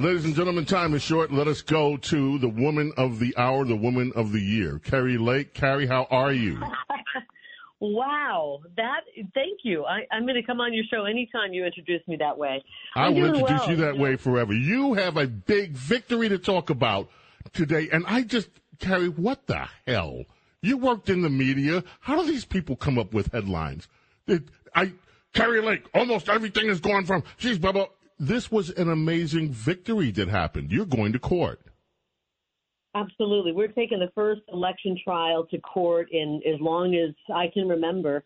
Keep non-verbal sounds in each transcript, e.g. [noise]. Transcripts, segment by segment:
Ladies and gentlemen, time is short. Let us go to the woman of the hour, the woman of the year. Kari Lake. Kari, how are you? [laughs] Wow, that thank you. I, I'm going to come on your show anytime you introduce me that way. I I'm will introduce well. you that way forever. You have a big victory to talk about today, and I just, Kari, what the hell? You worked in the media. How do these people come up with headlines? It, I, Kari Lake, almost everything is gone from, she's blah, blah. This was an amazing victory that happened. You're going to court. Absolutely, we're taking the first election trial to court in as long as I can remember,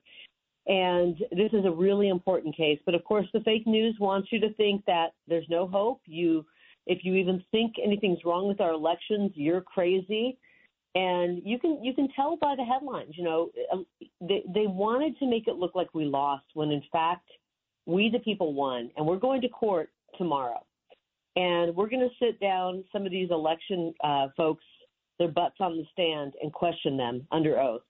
and this is a really important case. But of course, the fake news wants you to think that there's no hope. You, if you even think anything's wrong with our elections, you're crazy. And you can you can tell by the headlines. You know, um, they they wanted to make it look like we lost when in fact we the people won, and we're going to court tomorrow. And we're going to sit down some of these election uh, folks, their butts on the stand, and question them under oath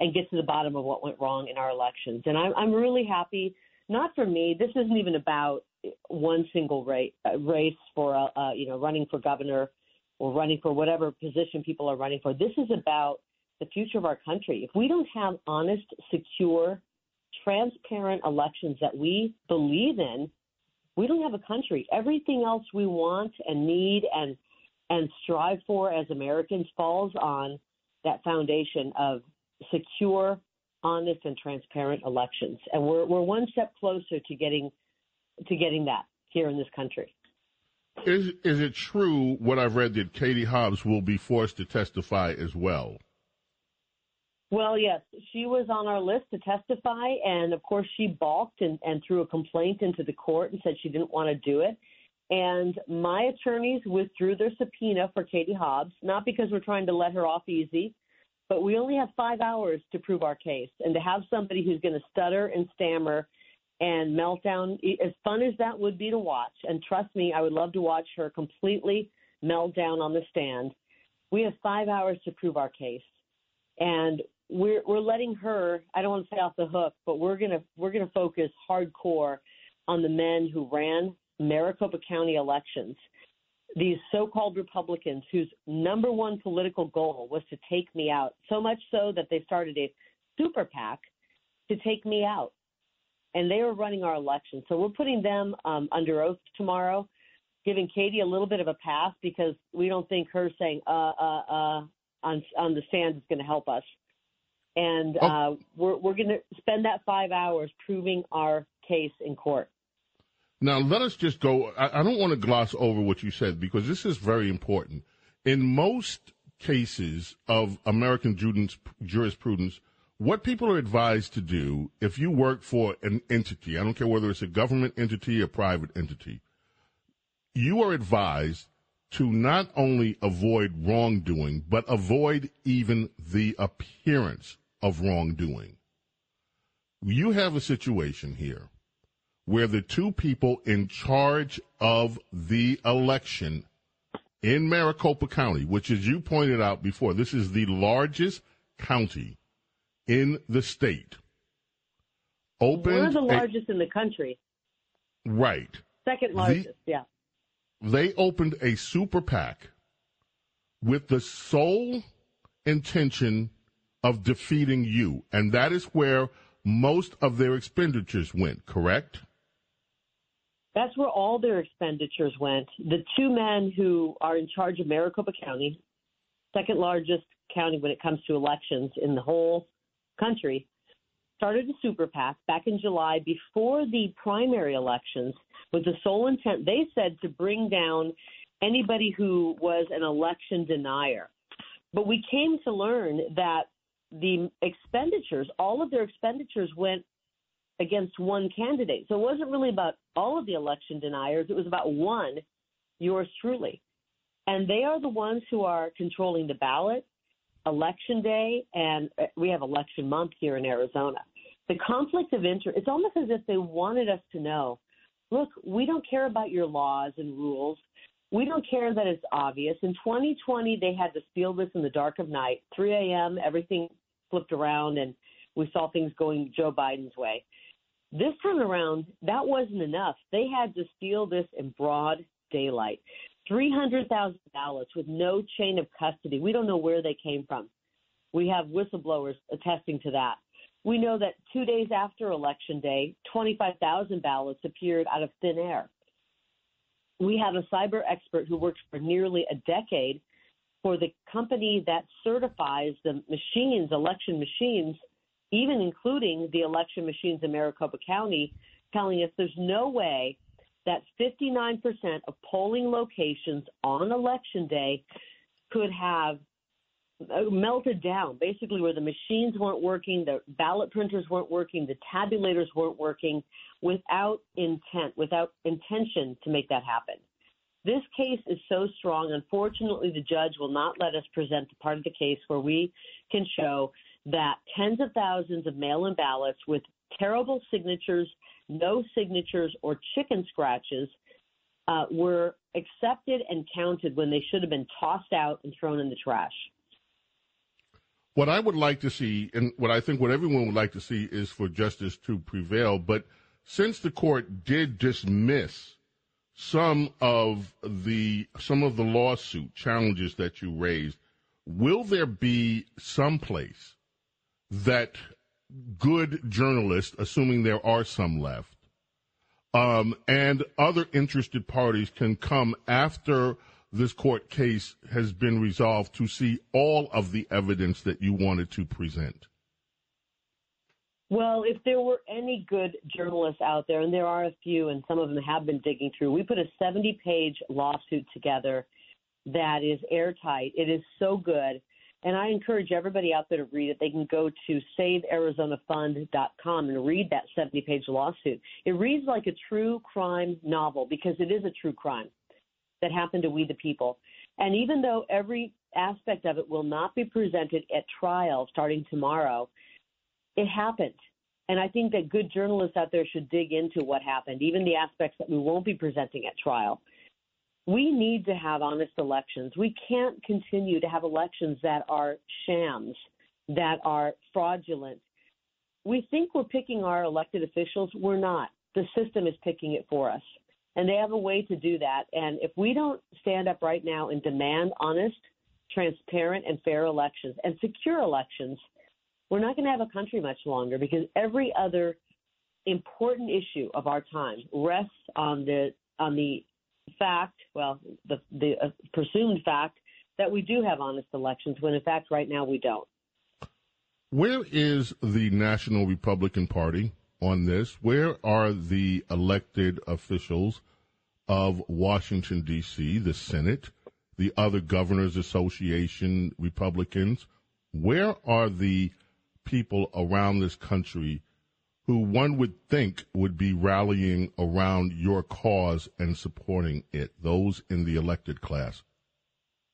and get to the bottom of what went wrong in our elections. And I'm, I'm really happy, not for me, this isn't even about one single race, race for, uh, uh, you know, running for governor or running for whatever position people are running for. This is about the future of our country. If we don't have honest, secure, transparent elections that we believe in, we don't have a country. Everything else we want and need and and strive for as Americans falls on that foundation of secure, honest, and transparent elections. And we're we're one step closer to getting to getting that here in this country. Is is it true what I've read that Katie Hobbs will be forced to testify as well? Well, yes, she was on our list to testify, and of course, she balked and, and threw a complaint into the court and said she didn't want to do it. And my attorneys withdrew their subpoena for Katie Hobbs, not because we're trying to let her off easy, but we only have five hours to prove our case. And to have somebody who's going to stutter and stammer and melt down, as fun as that would be to watch, and trust me, I would love to watch her completely melt down on the stand. We have five hours to prove our case. And we're we're letting her I don't want to say off the hook, but we're gonna we're gonna focus hardcore on the men who ran Maricopa County elections. These so-called Republicans whose number one political goal was to take me out, so much so that they started a super PAC to take me out, and they were running our election. So we're putting them um, under oath tomorrow, giving Katie a little bit of a pass because we don't think her saying uh uh uh on on the stand is going to help us and Oh. uh, we're we're going to spend that five hours proving our case in court. Now, let us just go. I, I don't want to gloss over what you said because this is very important. In most cases of American jurisprudence, what people are advised to do if you work for an entity, I don't care whether it's a government entity or private entity, you are advised to not only avoid wrongdoing, but avoid even the appearance of wrongdoing. You have a situation here where the two people in charge of the election in Maricopa County, which as you pointed out before, this is the largest county in the state, opened We're the a- largest in the country, right. second largest. yeah. They opened a super PAC with the sole intention of defeating you, and that is where most of their expenditures went. Correct? That's where all their expenditures went. The two men who are in charge of Maricopa County, second largest county when it comes to elections in the whole country, started a super PAC back in July before the primary elections with the sole intent, they said, to bring down anybody who was an election denier. But we came to learn that the expenditures, all of their expenditures went against one candidate. So it wasn't really about all of the election deniers, it was about one, yours truly. And they are the ones who are controlling the ballot, election day, and uh, we have election month here in Arizona. The conflict of interest, it's almost as if they wanted us to know look, we don't care about your laws and rules. We don't care that it's obvious. In 2020, they had to steal this in the dark of night, 3 a.m., everything flipped around, and we saw things going Joe Biden's way. This time around, that wasn't enough. They had to steal this in broad daylight. 300,000 ballots with no chain of custody. We don't know where they came from. We have whistleblowers attesting to that. We know that two days after Election Day, 25,000 ballots appeared out of thin air. We have a cyber expert who worked for nearly a decade for the company that certifies the machines, election machines, even including the election machines in Maricopa County, telling us there's no way that 59% of polling locations on election day could have uh, melted down, basically where the machines weren't working, the ballot printers weren't working, the tabulators weren't working, without intent, without intention to make that happen. This case is so strong. Unfortunately, the judge will not let us present the part of the case where we can show that tens of thousands of mail in ballots with terrible signatures, no signatures, or chicken scratches uh, were accepted and counted when they should have been tossed out and thrown in the trash. What I would like to see, and what I think what everyone would like to see, is for justice to prevail. But since the court did dismiss some of the some of the lawsuit challenges that you raised, will there be some place that good journalists, assuming there are some left, um, and other interested parties can come after this court case has been resolved to see all of the evidence that you wanted to present? Well, if there were any good journalists out there, and there are a few, and some of them have been digging through, we put a 70 page lawsuit together that is airtight. It is so good. And I encourage everybody out there to read it. They can go to savearizonafund.com and read that 70 page lawsuit. It reads like a true crime novel because it is a true crime that happened to we the people. And even though every aspect of it will not be presented at trial starting tomorrow, it happened. And I think that good journalists out there should dig into what happened, even the aspects that we won't be presenting at trial. We need to have honest elections. We can't continue to have elections that are shams, that are fraudulent. We think we're picking our elected officials. We're not. The system is picking it for us and they have a way to do that. And if we don't stand up right now and demand honest, transparent, and fair elections and secure elections, we're not going to have a country much longer because every other important issue of our time rests on the on the fact, well, the the uh, presumed fact that we do have honest elections when in fact right now we don't. Where is the National Republican Party? on this. Where are the elected officials of Washington, D.C., the Senate, the other governors association Republicans? Where are the people around this country who one would think would be rallying around your cause and supporting it, those in the elected class?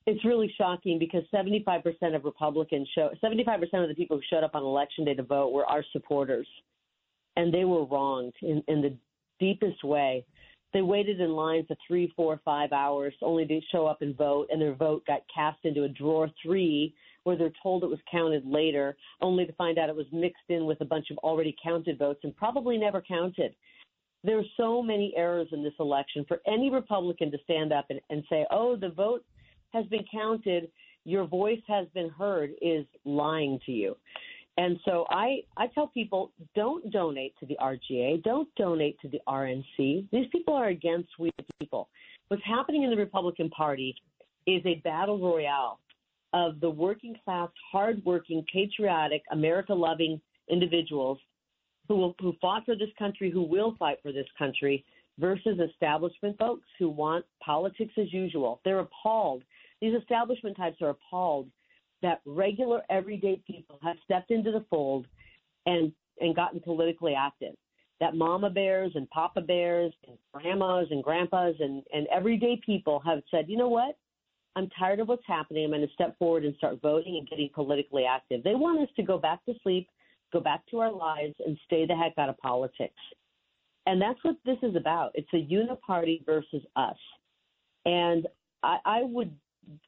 It's really shocking because 75% of Republicans show 75% of the people who showed up on election day to vote were our supporters and they were wronged in, in the deepest way. They waited in line for three, four, five hours only to show up and vote, and their vote got cast into a drawer three where they're told it was counted later, only to find out it was mixed in with a bunch of already counted votes and probably never counted. There are so many errors in this election. For any Republican to stand up and, and say, oh, the vote has been counted, your voice has been heard, is lying to you. And so I, I tell people don't donate to the RGA, don't donate to the RNC. These people are against we the people. What's happening in the Republican Party is a battle royale of the working class, hardworking, patriotic, America loving individuals who will, who fought for this country, who will fight for this country, versus establishment folks who want politics as usual. They're appalled. These establishment types are appalled that regular everyday people have stepped into the fold and and gotten politically active. That mama bears and papa bears and grandmas and grandpas and, and everyday people have said, you know what? I'm tired of what's happening. I'm going to step forward and start voting and getting politically active. They want us to go back to sleep, go back to our lives, and stay the heck out of politics. And that's what this is about. It's a uniparty versus us. And I, I would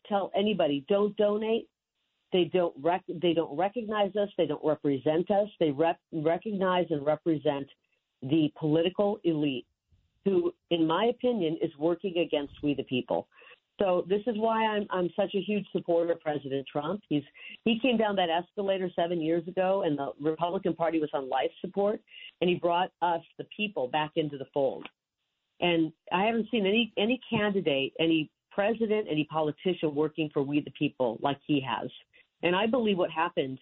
tell anybody, don't donate. They don't rec- they don't recognize us. They don't represent us. They rep- recognize and represent the political elite, who, in my opinion, is working against we the people. So this is why I'm I'm such a huge supporter of President Trump. He's he came down that escalator seven years ago, and the Republican Party was on life support, and he brought us the people back into the fold. And I haven't seen any any candidate, any president, any politician working for we the people like he has. And I believe what happened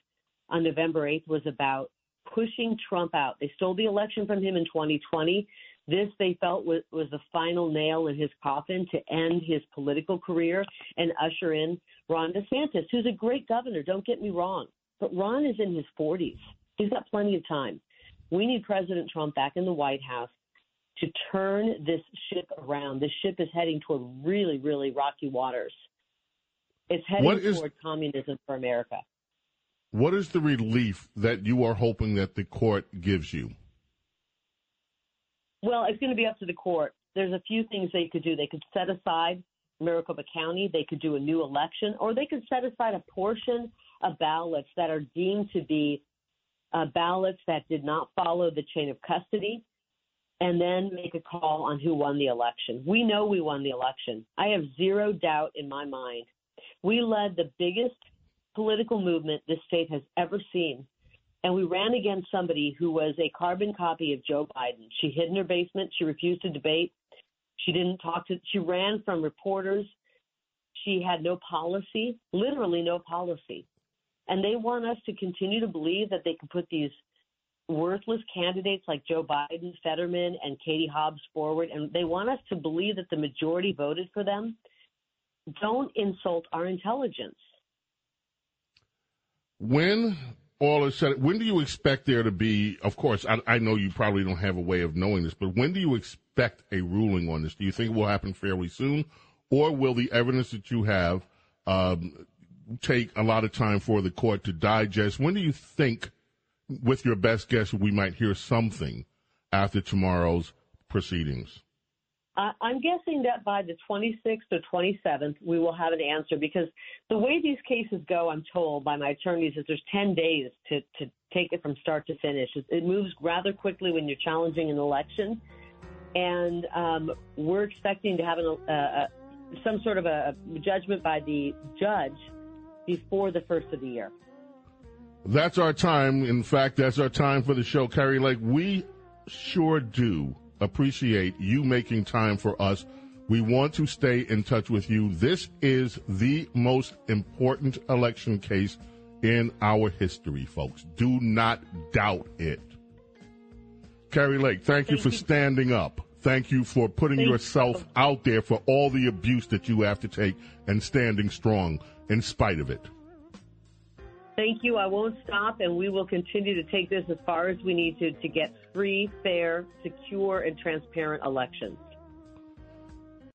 on November 8th was about pushing Trump out. They stole the election from him in 2020. This they felt was, was the final nail in his coffin to end his political career and usher in Ron DeSantis, who's a great governor. Don't get me wrong, but Ron is in his 40s. He's got plenty of time. We need President Trump back in the White House to turn this ship around. This ship is heading toward really, really rocky waters. It's heading is, toward communism for America. What is the relief that you are hoping that the court gives you? Well, it's going to be up to the court. There's a few things they could do. They could set aside Maricopa County. They could do a new election, or they could set aside a portion of ballots that are deemed to be uh, ballots that did not follow the chain of custody, and then make a call on who won the election. We know we won the election. I have zero doubt in my mind. We led the biggest political movement this state has ever seen and we ran against somebody who was a carbon copy of Joe Biden. She hid in her basement. She refused to debate. She didn't talk to. She ran from reporters. She had no policy, literally no policy. And they want us to continue to believe that they can put these worthless candidates like Joe Biden, Fetterman, and Katie Hobbs forward, and they want us to believe that the majority voted for them. Don't insult our intelligence. When all is said, when do you expect there to be? Of course, I, I, know you probably don't have a way of knowing this, but when do you expect a ruling on this? Do you think it will happen fairly soon, or will the evidence that you have um, take a lot of time for the court to digest? When do you think, with your best guess, we might hear something after tomorrow's proceedings? I'm guessing that by the 26th or 27th, we will have an answer because the way these cases go, I'm told by my attorneys, is there's 10 days to, to take it from start to finish. It moves rather quickly when you're challenging an election. And um, we're expecting to have an, uh, uh, some sort of a judgment by the judge before the first of the year. That's our time. In fact, that's our time for the show, Kari Lake. We sure do appreciate you making time for us. We want to stay in touch with you. This is the most important election case in our history, folks. Do not doubt it. Kari Lake, thank, thank you for you. standing up. Thank you for putting thank yourself you. out there for all the abuse that you have to take and standing strong in spite of it. Thank you. I won't stop, and we will continue to take this as far as we need to to get free, fair, secure, and transparent elections.